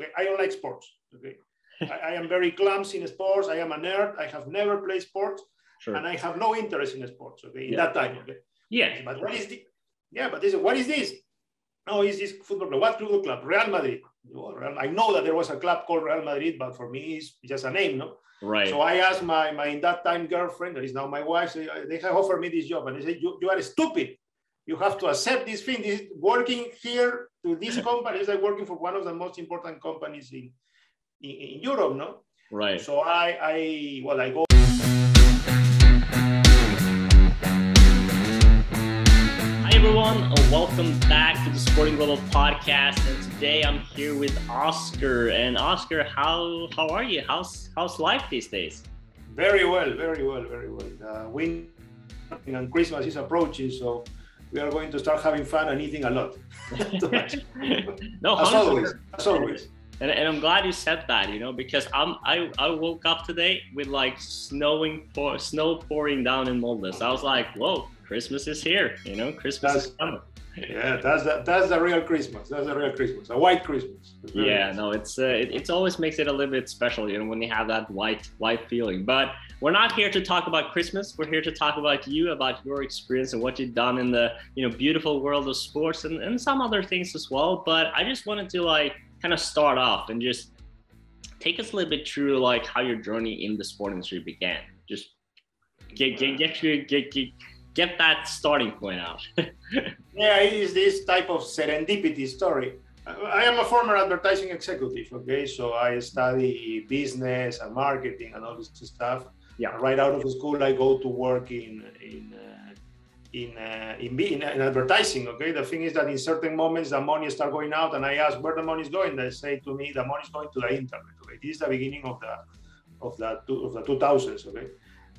Okay, I don't like sports. Okay, I, I, am very clumsy in sports. I am a nerd. I have never played sports, sure. and I have no interest in sports. Okay, in yeah. that time. Okay. Yeah. But what is the? Yeah, but this what is this? No, is this football club? What football club? Real Madrid. I know that there was a club called Real Madrid, but for me, it's just a name, no? Right. So I asked my, my in that time girlfriend, that is now my wife, they have offered me this job, and they said, you, you are stupid. You have to accept this thing. This working here to this company is like working for one of the most important companies in, in, in Europe, no? Right. So I, I well, I go Hi, everyone. Welcome back to the Sporting Global podcast. And today I'm here with Oscar. And Oscar, how how are you? How's how's life these days? Very well, very well, very well. Uh, winter and Christmas is approaching, so we are going to start having fun and eating a lot. no, as always, as always. And, and, I'm glad you said that, you know, because I'm I, I woke up today with like snowing pour, snow pouring down in Molde. I was like, whoa, Christmas is here. You know, Christmas that's, is coming. Yeah, that's the, that's the real Christmas. That's the real Christmas. A white Christmas. Yeah, nice. no, it's uh, it, it always makes it a little bit special, you know, when you have that white white feeling. But we're not here to talk about Christmas. We're here to talk about you, about your experience and what you've done in the you know beautiful world of sports and, and some other things as well. But I just wanted to like kind of start off and just take us a little bit through like how your journey in the sport industry began. Just get get get you get, get get that starting point out. yeah, it is this type of serendipity story. I am a former advertising executive, okay? So I study business and marketing and all this stuff. Yeah. Right out of school, I go to work in in uh, in, uh, in, in, in advertising. Okay. The thing is that in certain moments the money start going out, and I ask where the money is going. They say to me the money is going to the internet. Okay. This is the beginning of the of the of the 2000s. Okay.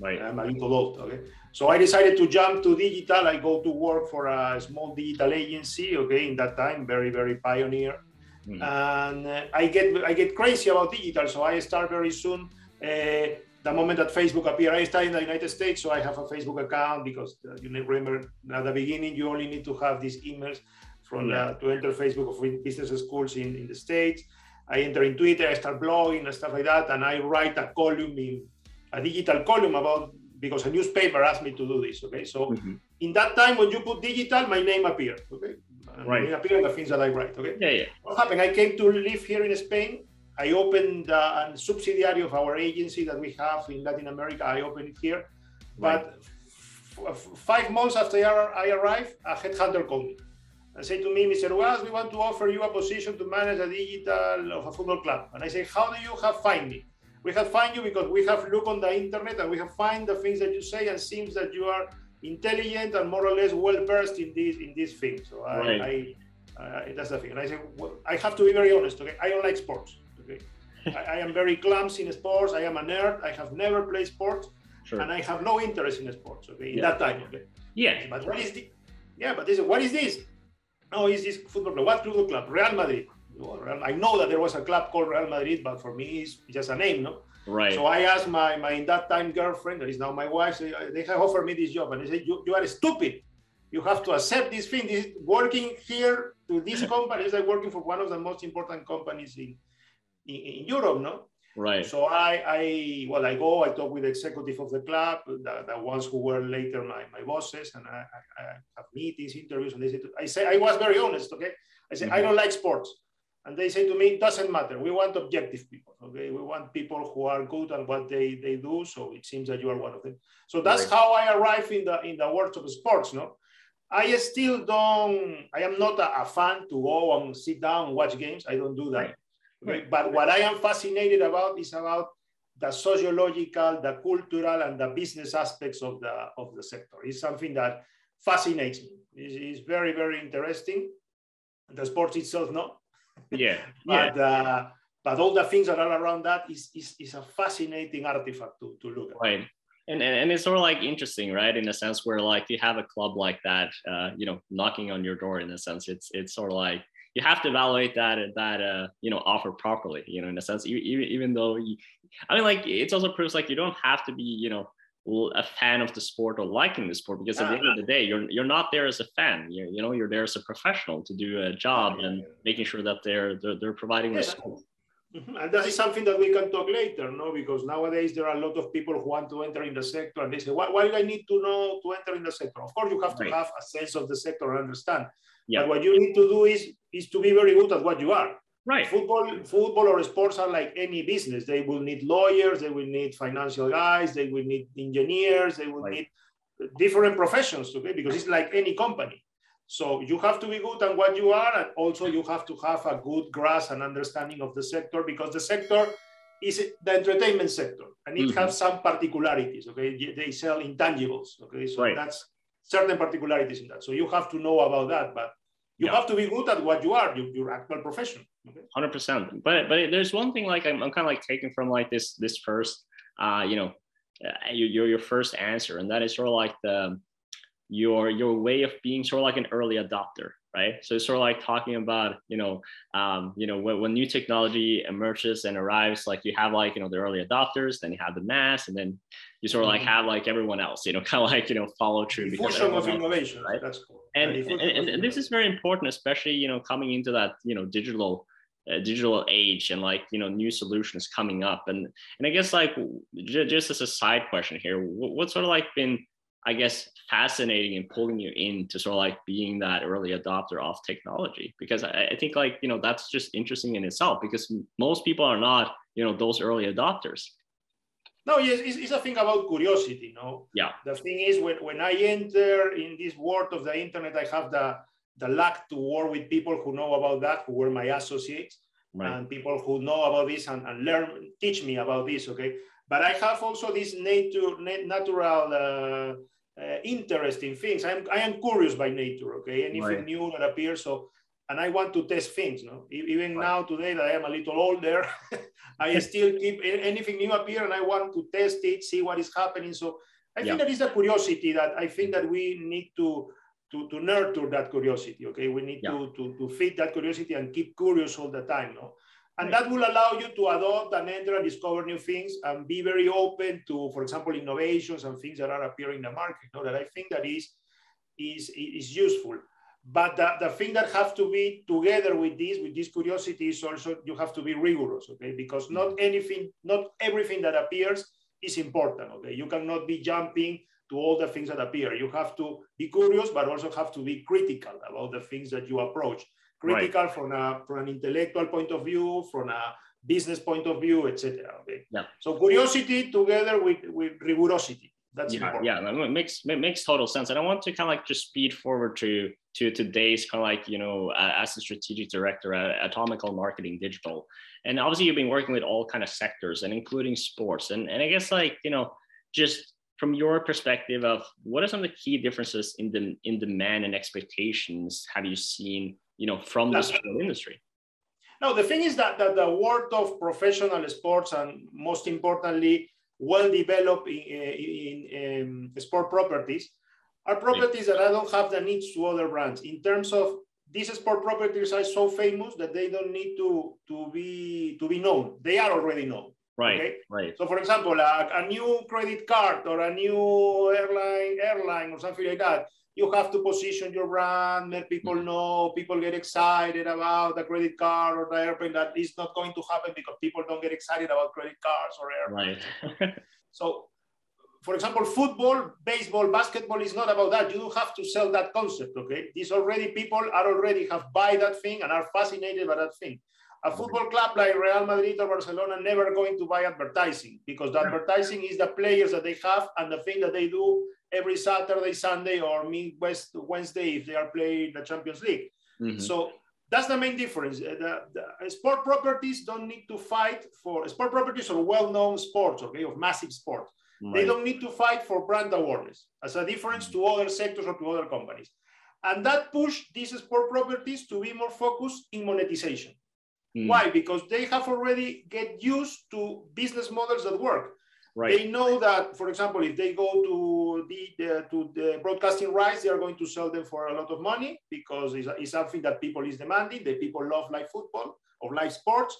Right. I'm a little old. Okay. So I decided to jump to digital. I go to work for a small digital agency. Okay, in that time, very very pioneer, mm. and uh, I get I get crazy about digital. So I start very soon. Uh, the moment that Facebook appeared, I started in the United States, so I have a Facebook account because uh, you remember at the beginning you only need to have these emails from yeah. to enter Facebook of business schools in, in the States. I enter in Twitter, I start blogging and stuff like that, and I write a column in a digital column about because a newspaper asked me to do this. Okay, so mm-hmm. in that time when you put digital, my name appeared. Okay, right. It appeared the things that I write. Okay. Yeah, yeah. What happened? I came to live here in Spain. I opened uh, a subsidiary of our agency that we have in Latin America. I opened it here, right. but f- five months after I arrived, a headhunter called me and said to me, Mr. Wells, we want to offer you a position to manage a digital of a football club. And I said, how do you have find me? We have find you because we have looked on the internet and we have find the things that you say and seems that you are intelligent and more or less well versed in this in this thing. So I, right. I uh, that's the thing. And I say well, I have to be very honest. Okay, I don't like sports. Okay, I, I, am very clumsy in sports. I am a nerd. I have never played sports, sure. and I have no interest in sports. Okay, in yeah. that time. Okay. Yeah. But what is the? Yeah, but this what is this? No, is this football club? What football club? Real Madrid. I know that there was a club called Real Madrid, but for me, it's just a name, no? Right. So I asked my, my in that time girlfriend, that is now my wife, they have offered me this job, and they said, you, you are stupid. You have to accept this thing. This working here to this company is like working for one of the most important companies in, in, in Europe, no? Right. So I, I, well, I go, I talk with the executive of the club, the, the ones who were later my, my bosses, and I, I, I have meetings, interviews, and they said, I say, I was very honest, okay? I said, mm-hmm. I don't like sports. And they say to me, it doesn't matter. We want objective people. Okay. We want people who are good at what they, they do. So it seems that you are one of them. So that's right. how I arrive in the in the world of sports. No, I still don't, I am not a, a, fan to go and sit down and watch games. I don't do that. Right. Okay? But what I am fascinated about is about the sociological, the cultural, and the business aspects of the of the sector. It's something that fascinates me. It's, it's very, very interesting. The sports itself, no, yeah. but yeah. Uh, but all the things that are around that is is, is a fascinating artifact to, to look at. Right. And, and, and it's sort of like interesting, right? In a sense where like you have a club like that, uh, you know, knocking on your door in a sense, it's it's sort of like you have to evaluate that that uh, you know offer properly, you know, in a sense, even, even though you, I mean, like it's also proves like you don't have to be, you know, a fan of the sport or liking the sport because at the end of the day you're you're not there as a fan you you know you're there as a professional to do a job and making sure that they're they're, they're providing yeah. Mm-hmm. And that is something that we can talk later, no? Because nowadays there are a lot of people who want to enter in the sector and they say, why, why do I need to know to enter in the sector? Of course, you have to right. have a sense of the sector and understand. Yeah. But what you need to do is, is to be very good at what you are. Right. Football, football or sports are like any business. They will need lawyers, they will need financial guys, they will need engineers, they will right. need different professions, okay? Because it's like any company. So you have to be good at what you are, and also you have to have a good grasp and understanding of the sector because the sector is the entertainment sector and it mm-hmm. has some particularities. Okay, they sell intangibles. Okay, so right. that's certain particularities in that. So you have to know about that, but you yeah. have to be good at what you are, your, your actual profession. Hundred okay? percent. But but there's one thing like I'm, I'm kind of like taking from like this this first uh you know uh, your your first answer, and that is sort of like the your your way of being sort of like an early adopter right so it's sort of like talking about you know um, you know when, when new technology emerges and arrives like you have like you know the early adopters then you have the mass and then you sort of like mm-hmm. have like everyone else you know kind of like you know follow through because of innovation right that's cool and, and, and, and this is very important especially you know coming into that you know digital uh, digital age and like you know new solutions coming up and and i guess like j- just as a side question here what, sort of like been I guess, fascinating and pulling you into sort of like being that early adopter of technology? Because I, I, think like, you know, that's just interesting in itself because most people are not, you know, those early adopters. No, yes, it's, it's a thing about curiosity, no? Yeah. The thing is, when, when I enter in this world of the internet, I have the, the luck to work with people who know about that, who were my associates, right. and people who know about this and, and learn, teach me about this, okay? But I have also this nature, natural uh, uh, interest in things. I'm, I am curious by nature, okay? Anything right. new that appears. So, and I want to test things, no? Even right. now, today that I am a little older, I still keep anything new appear and I want to test it, see what is happening. So I yeah. think that is a curiosity that I think that we need to, to, to nurture that curiosity, okay? We need yeah. to, to, to feed that curiosity and keep curious all the time, no? And that will allow you to adopt and enter and discover new things and be very open to, for example, innovations and things that are appearing in the market. You know, that I think that is, is, is useful. But the, the thing that have to be together with this, with this curiosity is also you have to be rigorous, okay? Because not mm-hmm. anything, not everything that appears is important, okay? You cannot be jumping to all the things that appear. You have to be curious, but also have to be critical about the things that you approach critical right. from a from an intellectual point of view, from a business point of view, etc. Okay. Yeah. So curiosity together with with rigorosity. That's yeah, important. yeah, it makes makes total sense. And I want to kind of like just speed forward to to today's kind of like you know uh, as a strategic director at Atomical Marketing Digital, and obviously you've been working with all kind of sectors and including sports. And and I guess like you know just from your perspective of what are some of the key differences in the in demand and expectations have you seen you know, from the sport industry. No, the thing is that, that the world of professional sports and most importantly, well developed in, in, in um, sport properties are properties that I don't have the needs to other brands in terms of these sport properties are so famous that they don't need to, to be to be known. They are already known. Right. Okay? Right. So for example, a, a new credit card or a new airline airline or something like that you have to position your brand, let people mm. know, people get excited about the credit card or the airplane. That is not going to happen because people don't get excited about credit cards or airplanes. Right. so, for example, football, baseball, basketball is not about that. You don't have to sell that concept, okay? These already people are already have buy that thing and are fascinated by that thing. A football club like Real Madrid or Barcelona never going to buy advertising because the advertising is the players that they have and the thing that they do every Saturday, Sunday, or Midwest Wednesday if they are playing the Champions League. Mm-hmm. So that's the main difference. Uh, the, the, sport properties don't need to fight for sport properties or well-known sports, okay, of massive sport. Right. They don't need to fight for brand awareness as a difference to other sectors or to other companies. And that pushed these sport properties to be more focused in monetization. Mm. Why? Because they have already get used to business models that work. Right. They know that, for example, if they go to the, to the broadcasting rights, they are going to sell them for a lot of money because it's, it's something that people is demanding. The people love live football or live sports.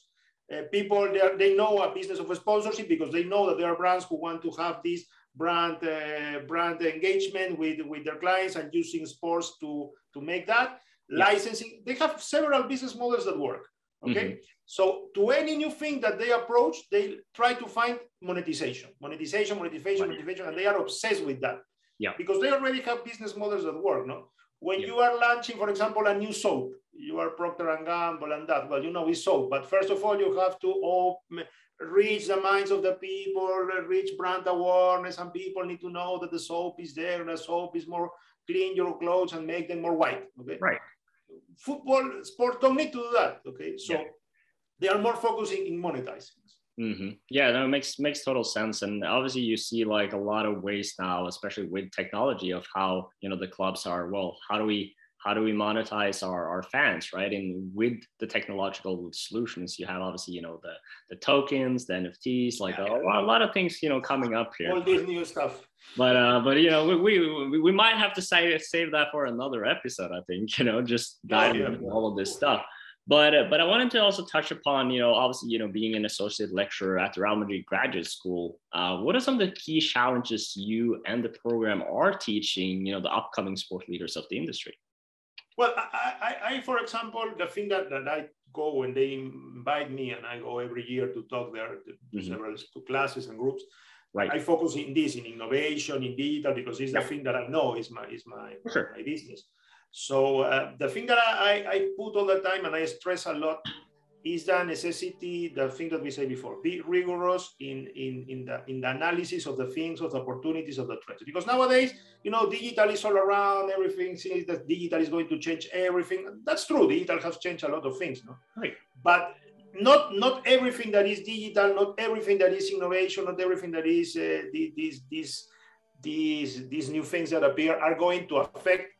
Uh, people they, are, they know a business of sponsorship because they know that there are brands who want to have this brand uh, brand engagement with with their clients and using sports to to make that yeah. licensing. They have several business models that work. Okay. Mm-hmm. So to any new thing that they approach, they try to find monetization, monetization, monetization, monetization, and they are obsessed with that. Yeah. Because they already have business models that work. No. When yeah. you are launching, for example, a new soap, you are Procter and Gamble and that. Well, you know it's soap, but first of all, you have to open, reach the minds of the people, reach brand awareness, and people need to know that the soap is there and the soap is more clean your clothes and make them more white. Okay. Right. Football, sport don't need to do that. Okay. So yeah. they are more focusing in monetizing. Mm-hmm. Yeah, that makes makes total sense, and obviously you see like a lot of ways now, especially with technology, of how you know the clubs are. Well, how do we how do we monetize our, our fans right? And with the technological solutions you have obviously you know the the tokens the nfts like yeah, a, a, lot of things you know coming up here. All this new stuff. But uh but you know we we, we might have to save, save that for another episode i think you know just dive yeah, into all of this stuff. But uh, but I wanted to also touch upon, you know, obviously, you know, being an associate lecturer at the Real Madrid Graduate School. Uh, what are some of the key challenges you and the program are teaching, you know, the upcoming sport leaders of the industry? Well, I, I, I, for example, the thing that, that I go when they invite me and I go every year to talk there to mm-hmm. several to classes and groups. Right. I focus in this, in innovation, in digital, because it's the thing that I know is my is my, sure. my business. So uh, the thing that I, I put all the time and I stress a lot is the necessity, the thing that we said before, be rigorous in, in, in, the, in the analysis of the things, of the opportunities, of the threats. Because nowadays, you know, digital is all around, everything seems that digital is going to change everything. That's true, digital has changed a lot of things, no? Right. But not, not everything that is digital, not everything that is innovation, not everything that is uh, these, these, these, these new things that appear are going to affect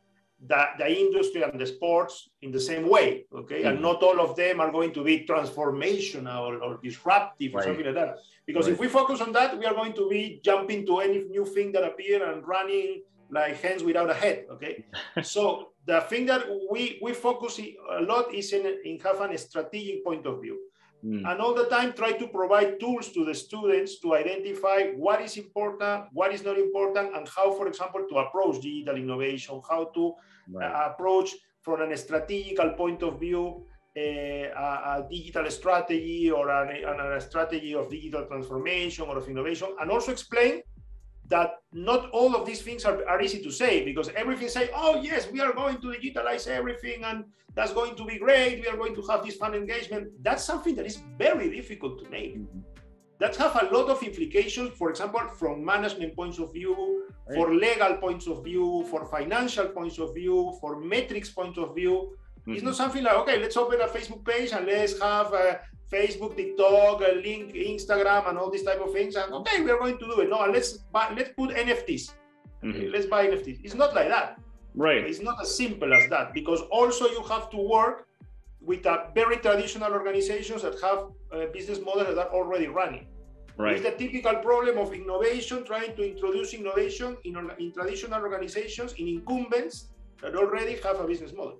the, the industry and the sports in the same way, okay? Mm-hmm. And not all of them are going to be transformational or, disruptive right. or something like that. Because right. if we focus on that, we are going to be jumping to any new thing that appear and running like hands without a head, okay? so the thing that we, we focus a lot is in, in having a strategic point of view. Mm. And all the time try to provide tools to the students to identify what is important, what is not important, and how, for example, to approach digital innovation, how to right. uh, approach from a strategical point of view uh, a, a, digital strategy or a, a strategy of digital transformation or of innovation, and also explain that not all of these things are, are easy to say because everything say, oh yes, we are going to digitalize everything and that's going to be great. We are going to have this fun engagement. That's something that is very difficult to make. Mm-hmm. That have a lot of implications, for example, from management points of view, right. for legal points of view, for financial points of view, for metrics point of view. Mm-hmm. It's not something like, okay, let's open a Facebook page and let's have a Facebook, TikTok, uh, link, Instagram, and all these type of things. And okay, we are going to do it. No, let's buy, let's put NFTs. Mm-hmm. Let's buy NFTs. It's not like that. Right. It's not as simple as that because also you have to work with a very traditional organizations that have uh, business models that are already running. Right. It's the typical problem of innovation, trying to introduce innovation in, in traditional organizations, in incumbents that already have a business model.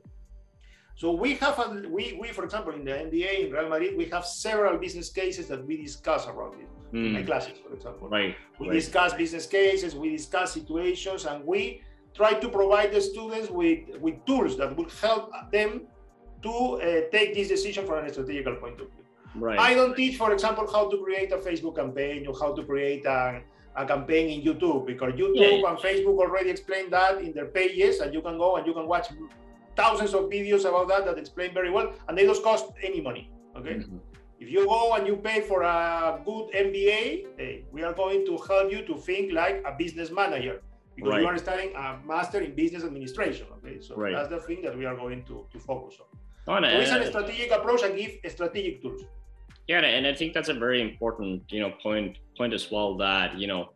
So we have, a, we, we, for example, in the MBA, in Real Madrid, we have several business cases that we discuss around it. Mm. In my classes, for example. Right. We right. discuss business cases, we discuss situations, and we try to provide the students with, with tools that will help them to uh, take this decision from a strategical point of view. Right. I don't teach, for example, how to create a Facebook campaign or how to create a, a campaign in YouTube because YouTube yeah. and Facebook already explain that in their pages, and you can go and you can watch thousands of videos about that that explain very well, and they don't cost any money. Okay. Mm-hmm. If you go and you pay for a good MBA, hey, we are going to help you to think like a business manager because right. you are studying a master in business administration. Okay, so right. that's the thing that we are going to, to focus on. Oh, so it's a strategic approach and give strategic tools. Yeah, and I think that's a very important, you know, point point as well. That you know,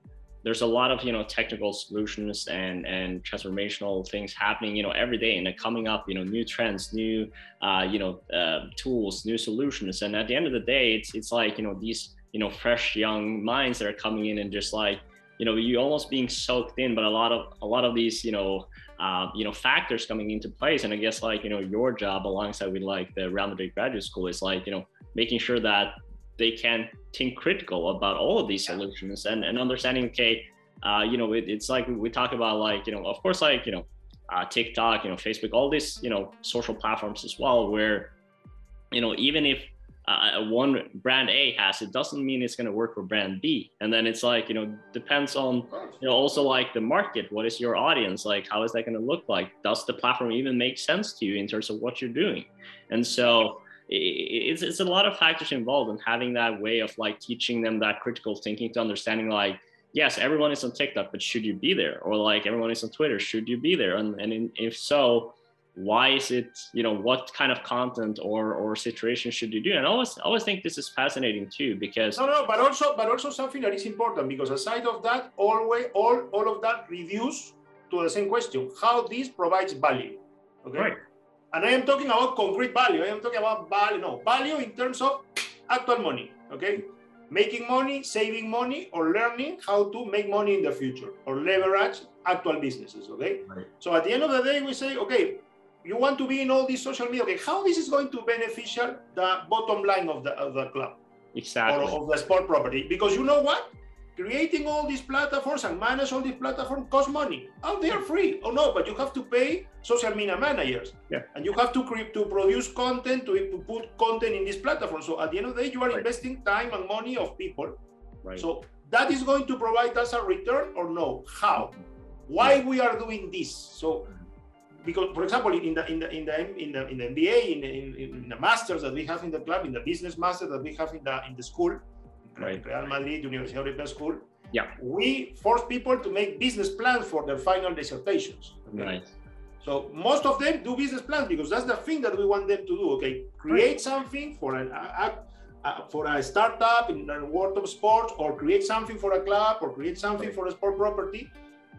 there's a lot of you know technical solutions and and transformational things happening you know every day and coming up you know new trends new uh, you know uh, tools new solutions and at the end of the day it's it's like you know these you know fresh young minds that are coming in and just like you know you almost being soaked in but a lot of a lot of these you know uh, you know factors coming into place and i guess like you know your job alongside with like the Madrid graduate school is like you know making sure that they can think critical about all of these solutions and, and understanding okay uh, you know it, it's like we talk about like you know of course like you know uh, tiktok you know facebook all these you know social platforms as well where you know, even if uh, one brand A has it doesn't mean it's going to work for brand B. And then it's like, you know, depends on, you know, also like the market. What is your audience? Like, how is that going to look like? Does the platform even make sense to you in terms of what you're doing? And so it's, it's a lot of factors involved in having that way of like teaching them that critical thinking to understanding like, yes, everyone is on TikTok, but should you be there? Or like everyone is on Twitter, should you be there? And, and in, if so, why is it you know what kind of content or or situation should you do and I always always think this is fascinating too because no no but also but also something that is important because aside of that always all all of that reviews to the same question how this provides value okay right. And i am talking about concrete value i am talking about value no value in terms of actual money okay making money saving money or learning how to make money in the future or leverage actual businesses okay right. so at the end of the day we say okay you want to be in all these social media. Okay, how this is going to beneficial the bottom line of the of the club, exactly, or of the sport property? Because you know what, creating all these platforms and manage all these platforms cost money. Oh, they are free. Oh no, but you have to pay social media managers. Yeah. And you have to create to produce content to, to put content in this platform. So at the end of the day, you are right. investing time and money of people. Right. So that is going to provide us a return or no? How? Why yeah. we are doing this? So because for example in the in the in the in the, in the MBA in the, in, in, the masters that we have in the club in the business master that we have in the in the school right. Real Madrid University of School yeah we force people to make business plans for their final dissertations okay? right so most of them do business plans because that's the thing that we want them to do okay create something for an a, a, for a startup in the world of sports or create something for a club or create something for a sport property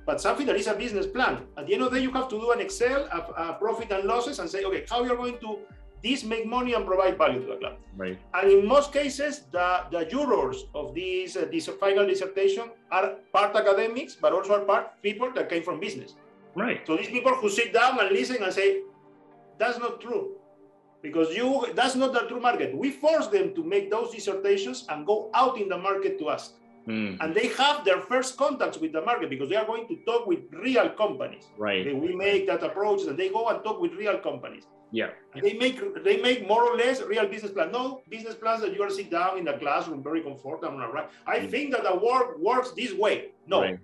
but something that is a business plan. At the end of the day, you have to do an Excel, a, a uh, profit and losses, and say, okay, how you're going to this make money and provide value to the club. Right. And in most cases, the, the jurors of this, uh, this final dissertation are part academics, but also are part people that came from business. Right. So these people who sit down and listen and say, that's not true. Because you that's not the true market. We force them to make those dissertations and go out in the market to ask. Mm. And they have their first contacts with the market because they are going to talk with real companies. Right. We make that approach and they go and talk with real companies. Yeah. They make they make more or less real business plan. No business plans that you are sit down in the classroom very comfortable. Right. I mm. think that the work works this way. No. Right.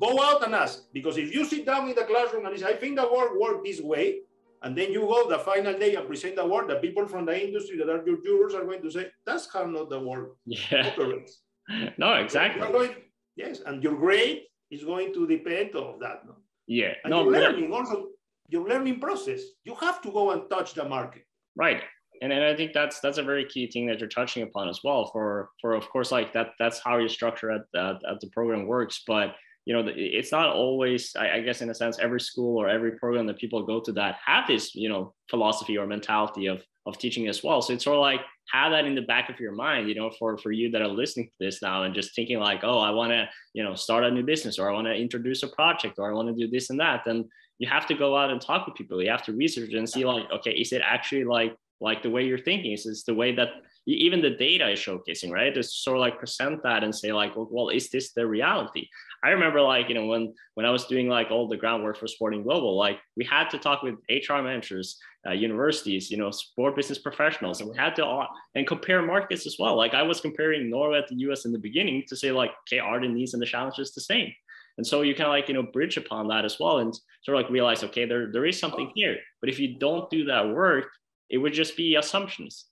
Go out and ask. Because if you sit down in the classroom and say, I think the work works this way, and then you go the final day and present the work, the people from the industry that are your jurors are going to say, that's how not the work yeah. operates no, exactly. Going, yes, and your grade is going to depend on that. No? Yeah. And no, learning also, your learning process, you have to go and touch the market. Right. And, and I think that's that's a very key thing that you're touching upon as well. For for of course, like that that's how your structure at, at, at the program works. But you know, it's not always. I, guess in a sense, every school or every program that people go to that have this you know philosophy or mentality of of teaching as well. So it's sort of like have that in the back of your mind, you know, for for you that are listening to this now and just thinking like, oh, I want to, you know, start a new business or I want to introduce a project or I want to do this and that. Then you have to go out and talk with people. You have to research and see like, okay, is it actually like like the way you're thinking? Is this the way that even the data is showcasing, right? To sort of like present that and say like, well, well, is this the reality? I remember like, you know, when when I was doing like all the groundwork for Sporting Global, like we had to talk with HR managers, uh, universities, you know, sport business professionals, and we had to uh, and compare markets as well. Like I was comparing Norway to the US in the beginning to say like, okay, are the needs and the challenges the same? And so you kind of like, you know, bridge upon that as well and sort of like realize, okay, there, there is something here. But if you don't do that work, it would just be assumptions.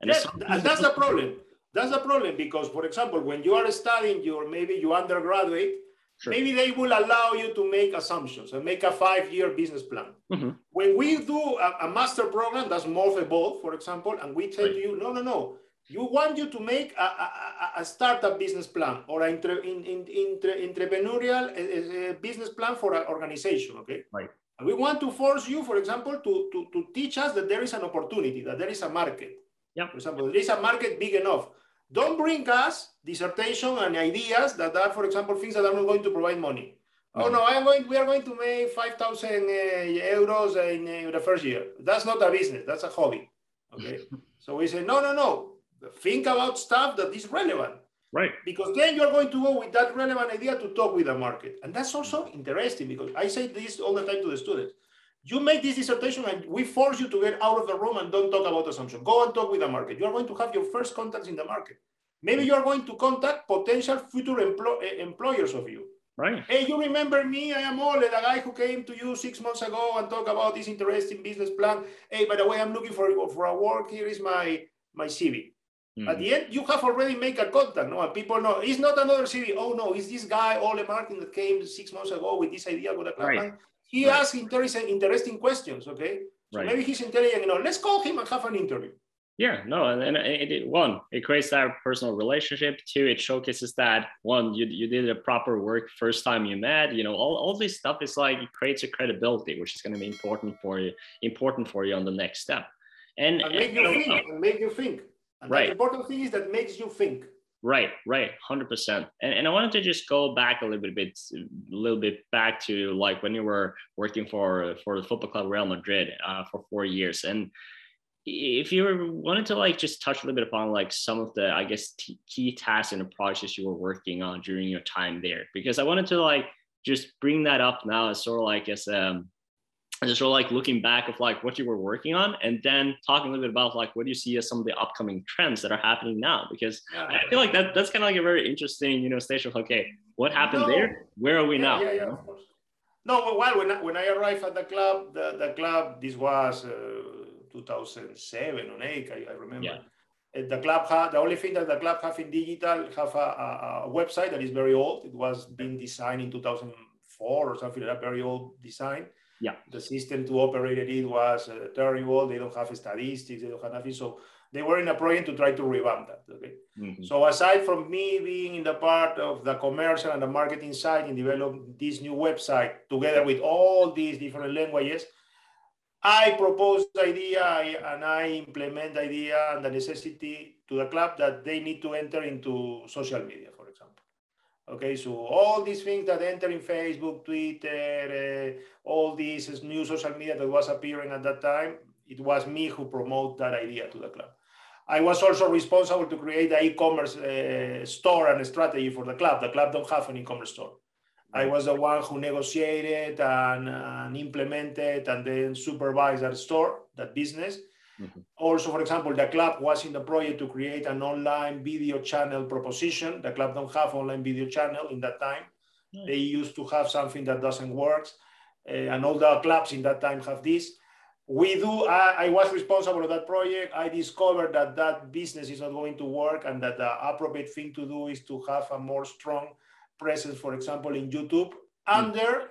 And yes, that's the problem. That's the problem because, for example, when you are studying your maybe you undergraduate, Sure. Maybe they will allow you to make assumptions and make a five-year business plan. Mm-hmm. When we do a, a, master program that's more evolved, for example, and we tell right. you, no, no, no, you want you to make a, a, a startup business plan or an intra, in, in, intra, entrepreneurial uh, business plan for an organization, okay? Right. And we want to force you, for example, to, to, to teach us that there is an opportunity, that there is a market. Yeah. For example, there is a market big enough don't bring us dissertation and ideas that are, for example, things that are not going to provide money. Oh no, I am going. We are going to make five thousand uh, euros in, in, the first year. That's not a business. That's a hobby. Okay. so we say no, no, no. Think about stuff that is relevant. Right. Because then you're going to go with that relevant idea to talk with the market, and that's also interesting because I say this all the time to the students. you make this dissertation and we force you to get out of the room and don't talk about assumption. Go and talk with the market. You are going to have your first contacts in the market. Maybe you are going to contact potential future empl- eh, employers of you. Right. Hey, you remember me? I am Ole, the guy who came to you six months ago and talked about this interesting business plan. Hey, by the way, I'm looking for, for a work. Here is my my CV. Mm-hmm. At the end, you have already made a contact. No, and people know it's not another city. Oh no, it's this guy Ole Martin that came six months ago with this idea about a plan. Right. He right. asks interesting, interesting questions. Okay, so right. maybe he's intelligent. You know, let's call him and have an interview. Yeah, no, and, and it, it, one, it creates that personal relationship. Two, it showcases that one, you, you did a proper work first time you met. You know, all, all this stuff is like it creates a credibility, which is going to be important for you, important for you on the next step. And, and make and, you think, and make you think. And right. the important thing is that makes you think. Right, right, hundred percent. And and I wanted to just go back a little bit, a little bit back to like when you were working for for the football club Real Madrid uh, for four years, and if you wanted to like just touch a little bit upon like some of the i guess t- key tasks and the projects you were working on during your time there because i wanted to like just bring that up now as sort of like as um just sort of like looking back of like what you were working on and then talking a little bit about like what do you see as some of the upcoming trends that are happening now because yeah. i feel like that that's kind of like a very interesting you know station of okay what happened no. there where are we yeah, now yeah, yeah, of course. no well when I, when I arrived at the club the, the club this was uh, 2007 or 8, I, I remember. Yeah. The club had the only thing that the club have in digital have a, a, a, website that is very old. It was being designed in 2004 or something like that, very old design. Yeah. The system to operate it was uh, terrible. They don't have statistics. They don't have nothing. So they were in a project to try to revamp that. Okay. Mm-hmm. So aside from me being in the part of the commercial and the marketing side in developing this new website together with all these different languages, I propose the idea and I implement the idea and the necessity to the club that they need to enter into social media. Okay, so all these things that enter in Facebook, Twitter, uh, all these new social media that was appearing at that time, it was me who promote that idea to the club. I was also responsible to create the e-commerce uh, store and strategy for the club. The club don't have an e-commerce store. I was the one who negotiated and, and implemented and then supervised that store, that business. Mm-hmm. Also, for example, the club was in the project to create an online video channel proposition. The club don't have online video channel in that time. Mm-hmm. They used to have something that doesn't work, uh, and all the clubs in that time have this. We do. I, I was responsible of that project. I discovered that that business is not going to work, and that the appropriate thing to do is to have a more strong presence, for example, in YouTube mm. under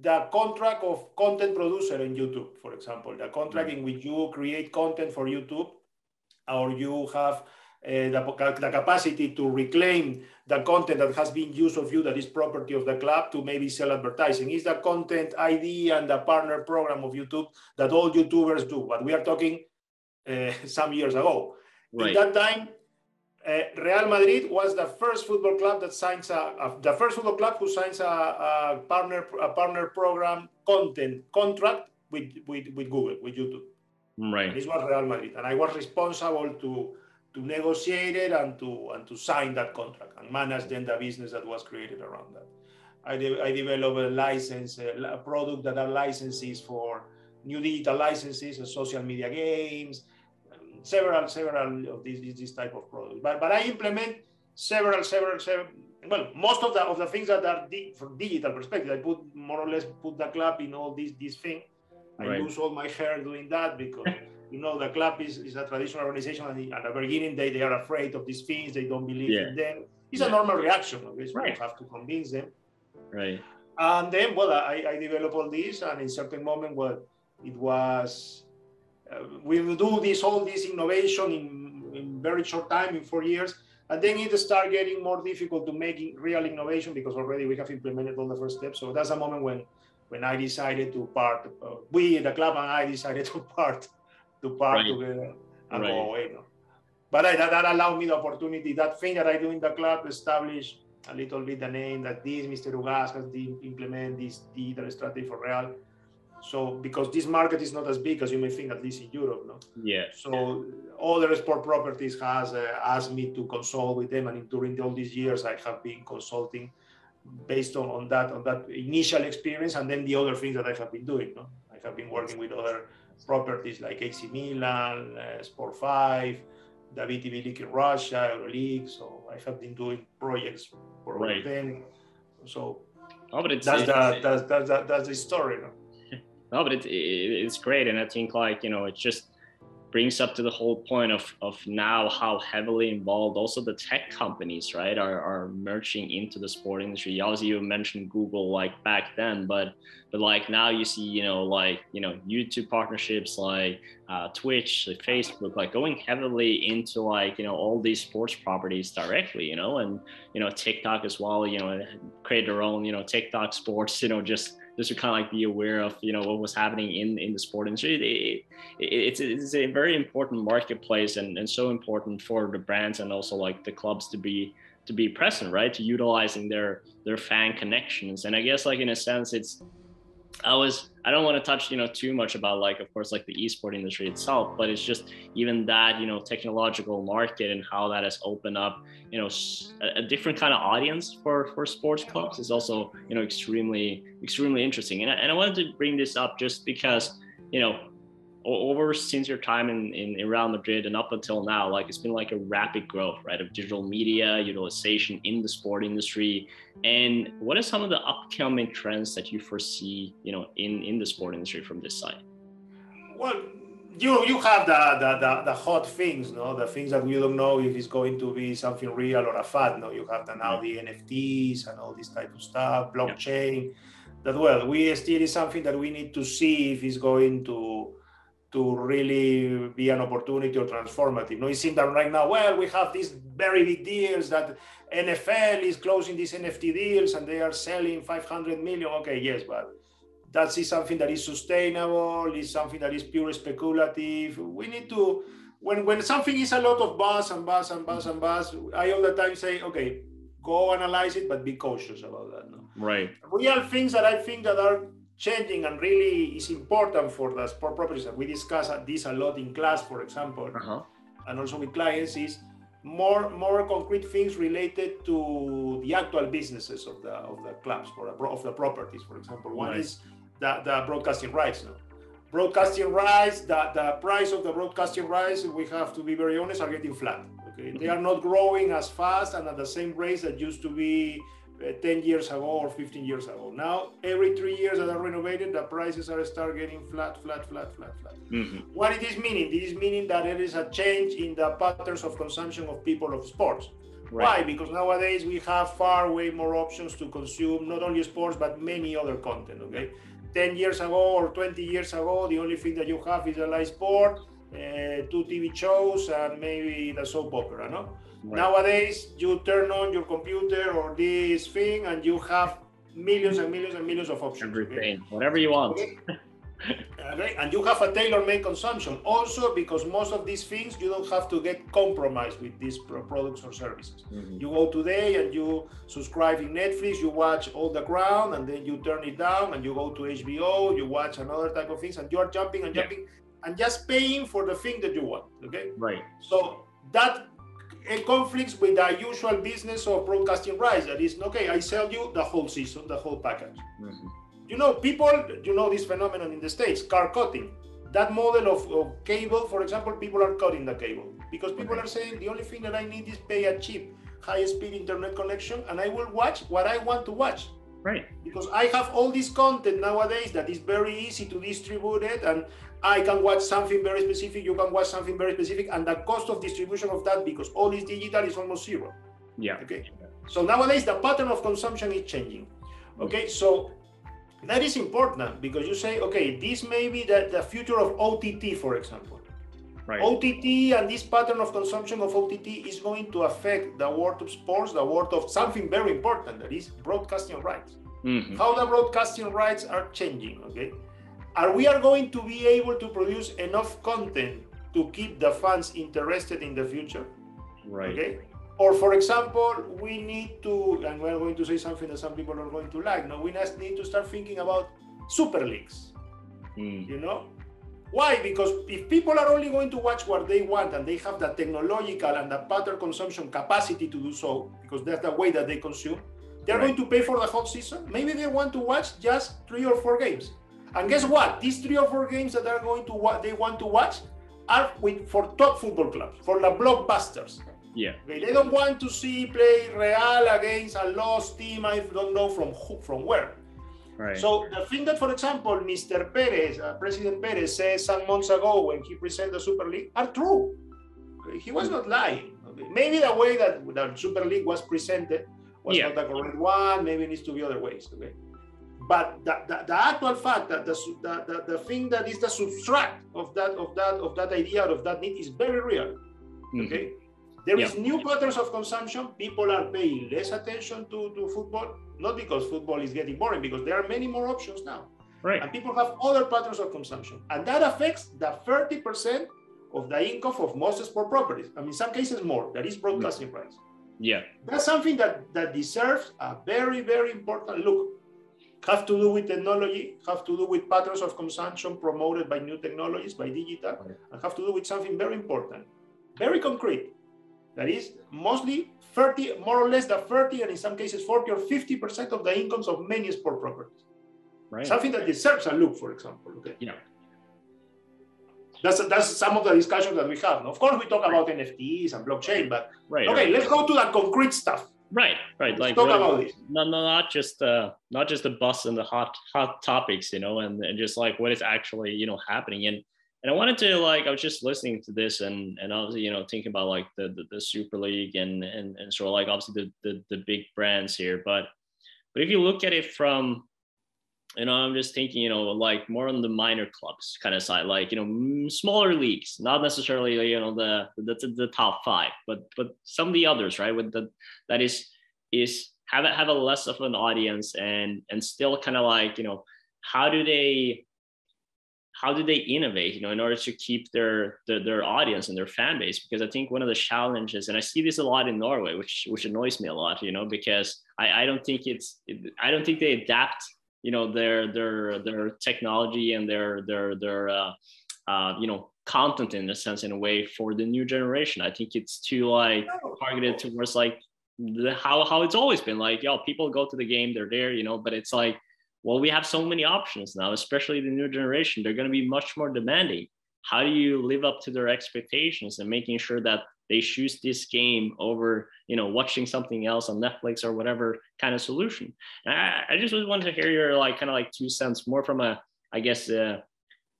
the contract of content producer in YouTube, for example, the contract mm. in which you create content for YouTube or you have uh, the, the, capacity to reclaim the content that has been used of you that is property of the club to maybe sell advertising. Is the content ID and the partner program of YouTube that all YouTubers do. But we are talking uh, some years ago. Right. In that time, uh, Real Madrid was the first football club that signs a, a the first football club who signs a, a, partner a partner program content contract with, with, with Google with YouTube. Right. And this was Real Madrid, and I was responsible to to negotiate it and to and to sign that contract and manage then the business that was created around that. I, de- I developed a license, a product that are licenses for new digital licenses, and social media games, several, several of these, this type of products. But, but I implement several, several, several, well, most of the, of the things that are di- from digital perspective, I put more or less put the club in all these, these thing. I right. lose all my hair doing that because, you know, the club is, is a traditional organization and at the beginning they, they are afraid of these things. They don't believe yeah. in them. It's yeah. a normal reaction. Obviously, right. you have to convince them. Right. And then, well, I, I developed all this and in certain moment, well, it was we will do this all this innovation in, in very short time, in four years, and then it start getting more difficult to make real innovation because already we have implemented all the first steps. So that's a moment when when I decided to part. Uh, we, the club, and I decided to part to part right. together and right. go away. No? But I, that, that allowed me the opportunity. That thing that I do in the club to establish a little bit the name that this Mr. Ugaz has implement this digital strategy for Real so because this market is not as big as you may think, at least in Europe, no? Yeah. So other sport properties has uh, asked me to consult with them, and during all these years, I have been consulting based on, on that on that initial experience, and then the other things that I have been doing. No, I have been working with other properties like AC Milan, uh, Sport 5, the VTB League in Russia, EuroLeague. So I have been doing projects for right. them. So oh, but it's, that's, it's, the, that's, that's, that's, that's the story. No? No, but it, it, it's great. And I think like, you know, it just, brings up to the whole point of, of now how heavily involved also the tech companies right are, are merging into the sport industry obviously you mentioned google like back then but but like now you see you know like you know youtube partnerships like uh, twitch like facebook like going heavily into like you know all these sports properties directly you know and you know tiktok as well you know create their own you know tiktok sports you know just just to kind of like be aware of you know what was happening in in the sport industry. It, it, it's it's a very important marketplace and and so important for the brands and also like the clubs to be to be present, right? To utilizing their their fan connections. And I guess like in a sense, it's I was I don't want to touch you know too much about like of course like the esport industry itself, but it's just even that you know technological market and how that has opened up you know a, different kind of audience for for sports clubs is also you know extremely extremely interesting. And I, and I wanted to bring this up just because you know over since your time in, in, in Real Madrid and up until now, like it's been like a rapid growth, right, of digital media utilization in the sport industry. And what are some of the upcoming trends that you foresee, you know, in, in the sport industry from this side? Well, you you have the, the, the, the, hot things, no, the things that we don't know if it's going to be something real or a fad. No, you have the now the NFTs and all this type of stuff, blockchain. Yeah. That well, we still is something that we need to see if it's going to to really be an opportunity or transformative. No, it seems that right now, well, we have these very big deals that NFL is closing these NFT deals and they are selling 500 million. Okay, yes, but that is something that is sustainable, is something that is pure speculative. We need to, when, when something is a lot of buzz and buzz and buzz and buzz, I all the time say, okay, go analyze it, but be cautious about that. No? Right. Real things that I think that are changing and really is important for the sport properties that we discuss this a lot in class, for example, uh-huh. and also with clients is more more concrete things related to the actual businesses of the of the clubs or of the properties. For example, one right. is the, the broadcasting rights. Now, broadcasting rights, the, the price of the broadcasting rights, we have to be very honest, are getting flat. Okay, mm-hmm. they are not growing as fast and at the same rate that used to be 10 years ago or 15 years ago. Now, every three years that are renovated, the prices are start getting flat, flat, flat, flat, flat. Mm-hmm. What it is meaning? This is meaning that there is a change in the patterns of consumption of people of sports. Right. Why? Because nowadays we have far way more options to consume not only sports but many other content. Okay, 10 years ago or 20 years ago, the only thing that you have is a live sport, uh, two TV shows, and maybe the soap opera. No, Right. Nowadays, you turn on your computer or this thing, and you have millions and millions and millions of options. Everything, okay? whatever you want. Okay? okay? And you have a tailor-made consumption. Also, because most of these things you don't have to get compromised with these products or services. Mm-hmm. You go today and you subscribe in Netflix, you watch all the ground, and then you turn it down, and you go to HBO, you watch another type of things, and you are jumping and jumping yeah. and just paying for the thing that you want. Okay. Right. So that it conflicts with the usual business of broadcasting rights. That is, okay, I sell you the whole season, the whole package. Mm-hmm. You know, people, you know this phenomenon in the States, cord cutting. That model of, of cable, for example, people are cutting the cable because people okay. are saying the only thing that I need is pay a cheap, high speed internet connection and I will watch what I want to watch. Right. Because I have all this content nowadays that is very easy to distribute it and I can watch something very specific, you can watch something very specific, and the cost of distribution of that, because all is digital, is almost zero. Yeah. Okay. So nowadays the pattern of consumption is changing. Okay. So that is important because you say, okay, this may be the, the future of OTT, for example. Right. OTT and this pattern of consumption of OTT is going to affect the world of sports, the world of something very important that is broadcasting rights. Mm-hmm. How the broadcasting rights are changing. Okay are we are going to be able to produce enough content to keep the fans interested in the future? Right. Okay? Or for example we need to and we're going to say something that some people are going to like no? We need to start thinking about super leagues. Mm. you know? Why? Because if people are only going to watch what they want and they have the technological and the pattern consumption capacity to do so because that's the way that they consume they're right. going to pay for the whole season? Maybe they want to watch just three or four games And guess what? These three or four games that are going to what they want to watch are with for top football clubs, for the blockbusters. Yeah. Okay, they don't want to see play Real against a lost team. I don't know from who, from where. Right. So the thing that, for example, Mr. Perez, uh, President Perez, said some months ago when he presented the Super League are true. He was not lying. Okay, Maybe the way that the Super League was presented was Yeah. not the correct one. Maybe it needs to be other ways. Okay. But the, the, the actual fact that the, the, the, thing that is the subtract of that of that of that idea of that need is very real. Mhm. Okay. There is new patterns of consumption. People are paying less attention to, to football, not because football is getting boring, because there are many more options now. Right. And people have other patterns of consumption. And that affects the 30% of the income of most sport properties. I mean, in some cases more. That is broadcasting rights. Yeah. That's something that, that deserves a very, very important look. Have to do with technology, have to do with patterns of consumption promoted by new technologies, by digital, and have to do with something very important, very concrete. That is mostly 30, more or less the 30, and in some cases 40 or 50% of the incomes of many sport properties. Right. Something that deserves a look, for example. Okay. Yeah. That's that's some of the discussions that we have. Of course, we talk about NFTs and blockchain, but Right. okay, right. let's go to the concrete stuff. Right. Right. Like about this. no, no, not just uh, not just the bus and the hot hot topics, you know, and, and just like what is actually you know happening. And and I wanted to like I was just listening to this and and obviously you know thinking about like the the, the Super League and and and sort of like obviously the, the the big brands here, but but if you look at it from you know, I'm just thinking, you know, like more on the minor clubs kind of side, like you know, smaller leagues, not necessarily uh, you know the the, the, the top five, but but some of the others, right? With the that is is have a, have a less of an audience and and still kind of like you know how do they how do they innovate you know in order to keep their, their their audience and their fan base because i think one of the challenges and i see this a lot in norway which which annoys me a lot you know because i i don't think it's i don't think they adapt you know their their their technology and their their their uh, uh you know content in a sense in a way for the new generation. I think it's too like targeted towards like the, how how it's always been like yo people go to the game they're there you know but it's like well we have so many options now especially the new generation. They're going to be much more demanding. How do you live up to their expectations and making sure that they choose this game over you know watching something else on netflix or whatever kind of solution and I, I just really wanted to hear your like kind of like two cents more from a i guess a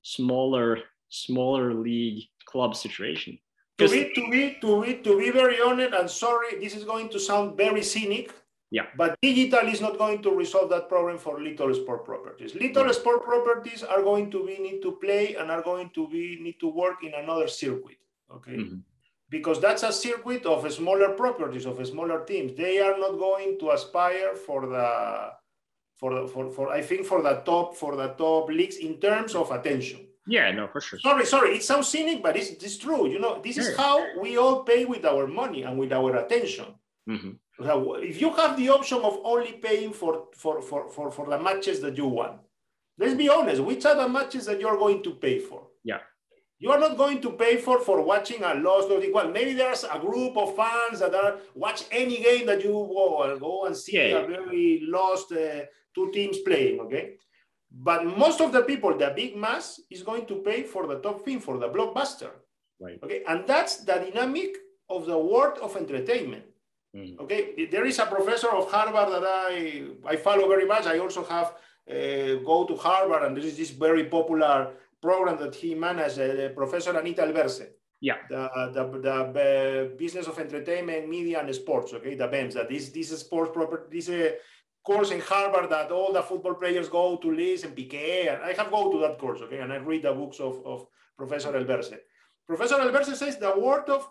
smaller smaller league club situation To be, to be, to be, to be very honest, and sorry, this is going to sound very cynic. Yeah. But digital is not going to resolve that problem for little sport properties. Little sport properties are going to be need to play and are going to be need to work in another circuit. Okay. Mhm. Because that's a circuit of smaller properties, of smaller teams. They are not going to aspire for the for the for, for I think for the top for the top leagues in terms of attention. yeah no for sure Sorry, sorry. It sounds cynic, but it's, it's true. You know, this is how we all pay with our money and with our attention. Mhm. So if you have the option of only paying for, for, for, for, for the matches that you want, let's be honest, which are the matches that you're going to pay for? Yeah. You are not going to pay for for watching a lost or well, maybe there's a group of fans that are watch any game that you go, go and see Yeah. a very lost uh, two teams playing, okay? But most of the people, the big mass, is going to pay for the top thing, for the blockbuster. Right. Okay, and that's the dynamic of the world of entertainment. Mhm. Okay, there is a professor of Harvard that I I follow very much. I also have uh, go to Harvard, and there is this very popular program that he managed, uh, Professor Anita Elberse. Yeah. The, the, the uh, business of entertainment, media, and sports. Okay, the BEMS. That this this sports proper this uh, course in Harvard that all the football players go to listen Piqué, and I have go to that course. Okay, and I read the books of, of Professor Elberse. Professor Elberse says the world of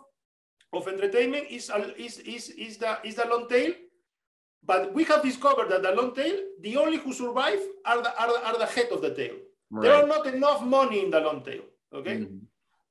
of entertainment is, is, is, is, the, is the long tail. But we have discovered that the long tail, the only who survive are the, are the, are the head of the tail. There are not enough money in the long tail. Okay. Mhm.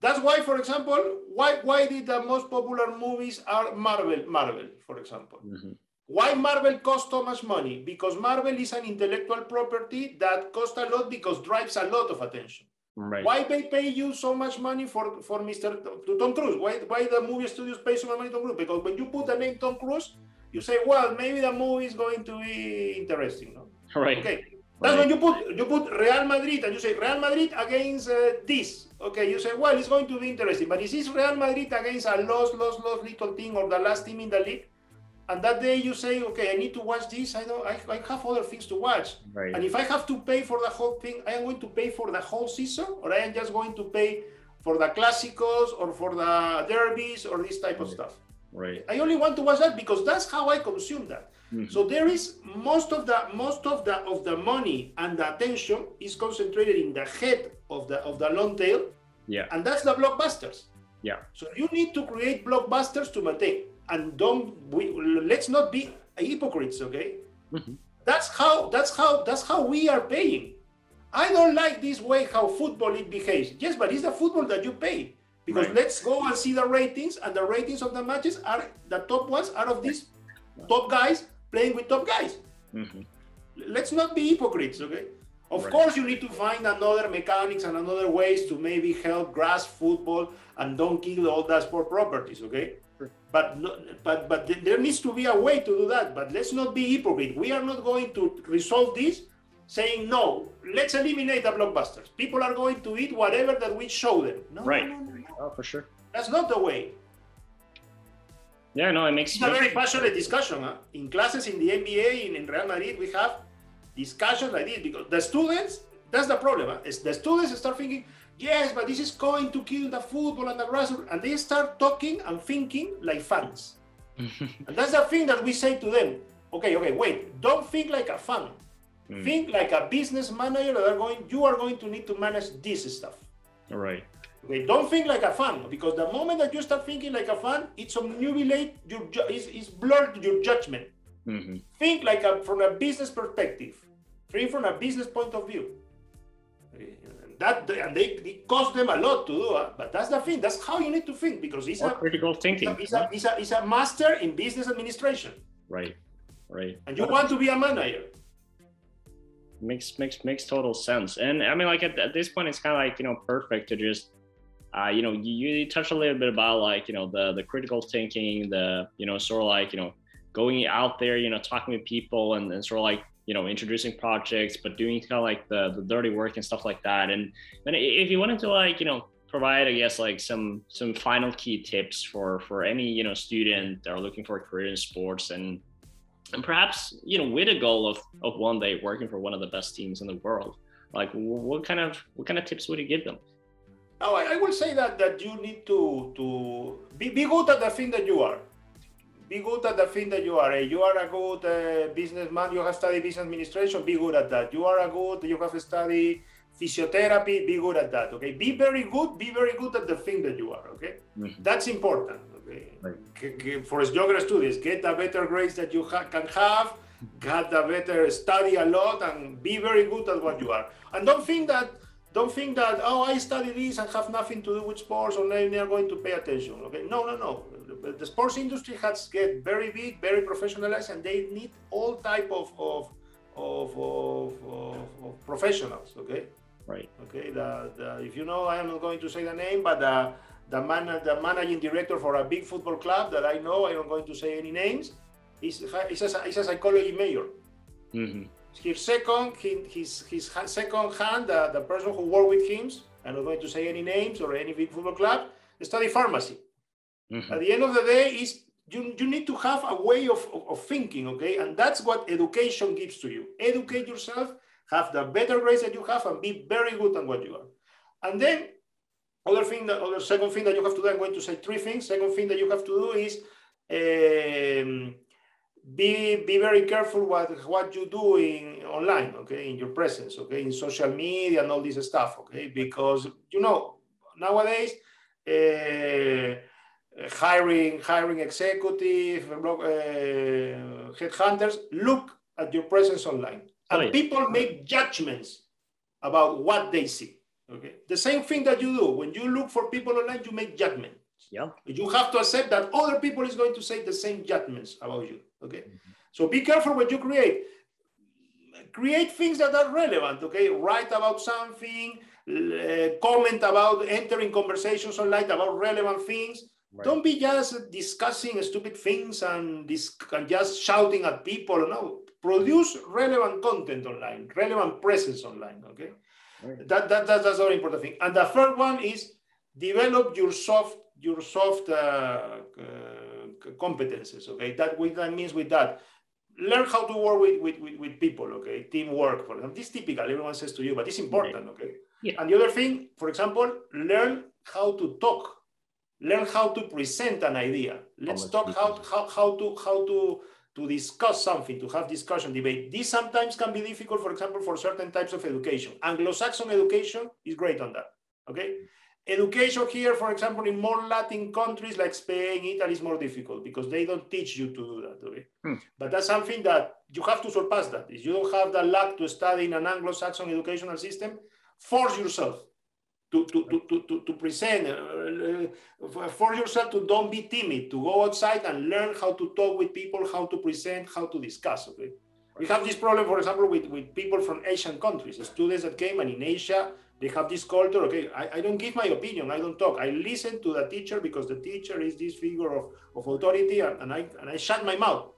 That's why, for example, why, why did the most popular movies are Marvel, Marvel, for example? Mhm. Why Marvel costs so much money? Because Marvel is an intellectual property that costs a lot because drives a lot of attention. right Why they pay you so much money for, for Mr. to Tom Cruise? Why, why the movie studios pay so much money to Tom Cruise? Because when you put the name Tom Cruise, you say, well, maybe the movie is going to be interesting. No? right Okay. That's when you put you put Real Madrid and you say Real Madrid against uh, this. Okay, you say, well, it's going to be interesting. But is this Real Madrid against a lost, lost, lost little team or the last team in the league? And that day you say, okay, I need to watch this. I don't. I, I have other things to watch. Right. And if I have to pay for the whole thing, I am going to pay for the whole season, or I am just going to pay for the clásicos or for the derbies or this type of stuff. Right. I only want to watch that because that's how I consume that. Mhm. So there is most of the most of the of the money and the attention is concentrated in the head of the of the long tail, Yeah. and that's the blockbusters. Yeah. So you need to create blockbusters to maintain, and don't we let's not be hypocrites, okay? Mhm. That's how that's how that's how we are paying. I don't like this way how football it behaves. Yes, but it's the football that you pay. Because Right. let's go and see the ratings, and the ratings of the matches are the top ones out of these top guys playing with top guys. Mhm. Let's not be hypocrites, okay? Of Right. course, you need to find another mechanics and another ways to maybe help grass football and don't kill all the sport properties, okay? Sure. But no, but but there needs to be a way to do that. But let's not be hypocrite. We are not going to resolve this saying no. Let's eliminate the blockbusters. People are going to eat whatever that we show them. No, Right. no, no. Oh, for sure. That's not the way. Yeah. No, it makes. It's a very passionate discussion. Huh? In classes in the MBA, in, in Real Madrid, we have discussions like this because the students, that's the problem. Huh? Is the students start thinking, yes, but this is going to kill the football and the grassroots. And they start talking and thinking like fans. and that's the thing that we say to them. Okay, okay, wait. Don't think like a fan. Mm. Think like a business manager that are going, you are going to need to manage this stuff. Right. Okay, don't think like a fan because the moment that you start thinking like a fan, it's obnubilate your ju- is is blurred your judgment. hmm Think like a from a business perspective, think from a business point of view. Okay, and That and they it costs them a lot to do, uh, but that's the thing. That's how you need to think because it's Or a critical thinking. it's a, it's a, it's a master in business administration, Right. Right. and you want to be a manager. Makes makes makes total sense. And i mean like at, at this point it's kind of like you know perfect to just uh, you know you, you a little bit about like you know the the critical thinking the you know sort of like you know going out there you know talking with people and, and sort of like you know introducing projects but doing kind of like the the dirty work and stuff like that. And and if you wanted to like you know provide i guess like some some final key tips for for any you know student that are looking for a career in sports and and perhaps you know with a goal of of one day working for one of the best teams in the world like what kind of what kind of tips would you give them Oh, I, I will say that that you need to to be, be good at the thing that you are. Be good at the thing that you are. Eh, You are a good uh, businessman. You have studied business administration. Be good at that. You are a good. You have studied physiotherapy. Be good at that. Okay. Be very good. Be very good at the thing that you are. Okay. Mhm. That's important. Okay. Right. G- g- For younger students, get the better grades that you ha- can have. Get the better study a lot and be very good at what you are. And don't think that don't think that oh I study this and have nothing to do with sports or they are going to pay attention. Okay, no, no, no. The, sports industry has get very big, very professionalized, and they need all type of of of, of, of, of professionals. Okay, right okay. The, the if you know, I am not going to say the name, but the the man the managing director for a big football club that I know, I'm not going to say any names. Is is a, is a psychology major. Hmm his second his his, second hand uh, the person who worked with him i'm not going to say any names or any big football club study pharmacy. Hmm at the end of the day is you, you need to have a way of, of, of thinking okay? And that's what education gives to you. Educate yourself have the better grades that you have and be very good at what you are. And then other thing that other second thing that you have to do i'm going to say three things. Second thing that you have to do is um, be be very careful what what you do in online okay? In your presence okay? In social media and all this stuff okay? Because you know nowadays uh, hiring hiring executive uh, headhunters look at your presence online. And Oh, yeah. people make judgments about what they see okay. The same thing that you do. When you look for people online you make judgment. Yeah. You have to accept that other people is going to say the same judgments about you. Okay? So be careful what you create. Create things that are relevant okay? Write about something uh, comment about entering conversations online about relevant things. Right. don't be just discussing stupid things and, dis- and just shouting at people. No. Produce relevant content online, relevant presence online. Okay, right. That, that, that that's a very important thing. And the third one is develop your soft your soft uh, uh, competences. Okay, that with that means with that learn how to work with, with, with, with, people, okay? Teamwork, for example. This is typical, everyone says to you, but it's important, okay? Yeah. And the other thing, for example, learn how to talk learn how to present an idea. Let's talk how, how, how to how to to discuss something, to have discussion, debate. This sometimes can be difficult, for example, for certain types of education. Anglo-Saxon education is great on that. Okay. Education here, for example, in more Latin countries like Spain, Italy is more difficult because they don't teach you to do that. Okay. Hmm. But that's something that you have to surpass that. If you don't have the luck to study in an Anglo-Saxon educational system, force yourself to, to, to, to, to present, uh, for yourself to don't be timid, to go outside and learn how to talk with people, how to present, how to discuss, okay? We have this problem, for example, with, with people from Asian countries, students that came and in Asia, they have this culture, okay, I, I don't give my opinion, I don't talk. I listen to the teacher because the teacher is this figure of, of authority and, and, I, and I shut my mouth.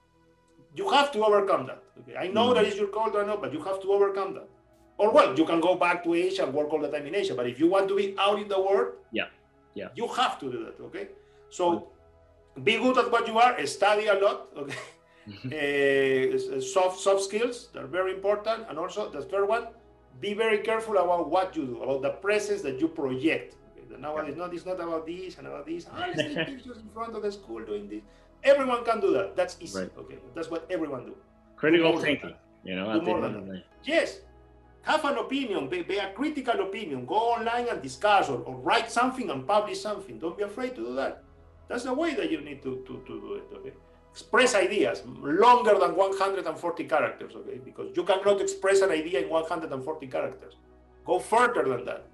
You have to overcome that, okay? I know mm -hmm. that is your culture, I know, but you have to overcome that. Or well, you can go back to Asia and work all the time in Asia. But if you want to be out in the world, yeah, yeah, you have to do that. Okay, so be good at what you are. Study a lot. Okay, uh, soft soft skills they're very important. And also the third one, be very careful about what you do, about the presence that you project. Okay? Nowadays, yeah. not it's not about this and about this. I see pictures in front of the school doing this. Everyone can do that. That's easy. Right. Okay, that's what everyone do. Critical thinking. You know, do more than that. Yes, have an opinion, be, be, a critical opinion, go online and discuss or, or, write something and publish something. Don't be afraid to do that. That's the way that you need to, to, to do it, okay? Express ideas longer than 140 characters, okay? Because you cannot express an idea in 140 characters. Go further than that.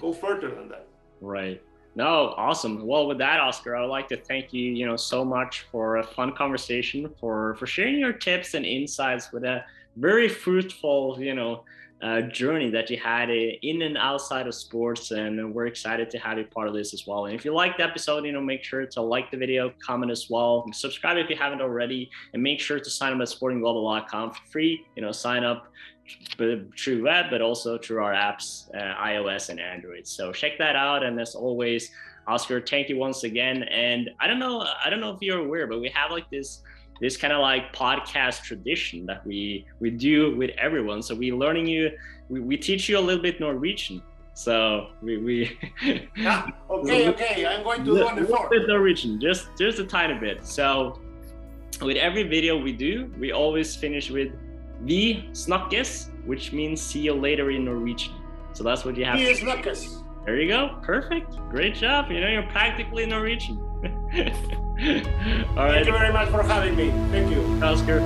go further than that. Right. No, awesome. Well, with that, Oscar, I would like to thank you, you know, so much for a fun conversation, for for sharing your tips and insights with a very fruitful, you know, uh, journey that you had in and outside of sports. And we're excited to have you part of this as well. And if you liked the episode, you know, make sure to like the video, comment as well, subscribe if you haven't already, and make sure to sign up at sportingglobal.com for free. You know, sign up through web, but also through our apps, uh, iOS and Android. So check that out. And as always, Oscar, thank you once again. And I don't know, I don't know if you're aware, but we have like this this kind of like podcast tradition that we we do with everyone. So we're learning you, we, we teach you a little bit Norwegian. So we we yeah, okay okay I'm going to learn the bit Norwegian just just a tiny bit. So with every video we do, we always finish with vi snakkes, which means see you later in Norwegian. So that's what you have. Vi snakkes. There you go. Perfect. Great job. You know, you're practically Norwegian. All right. Thank you very much for having me. Thank you. Oscar.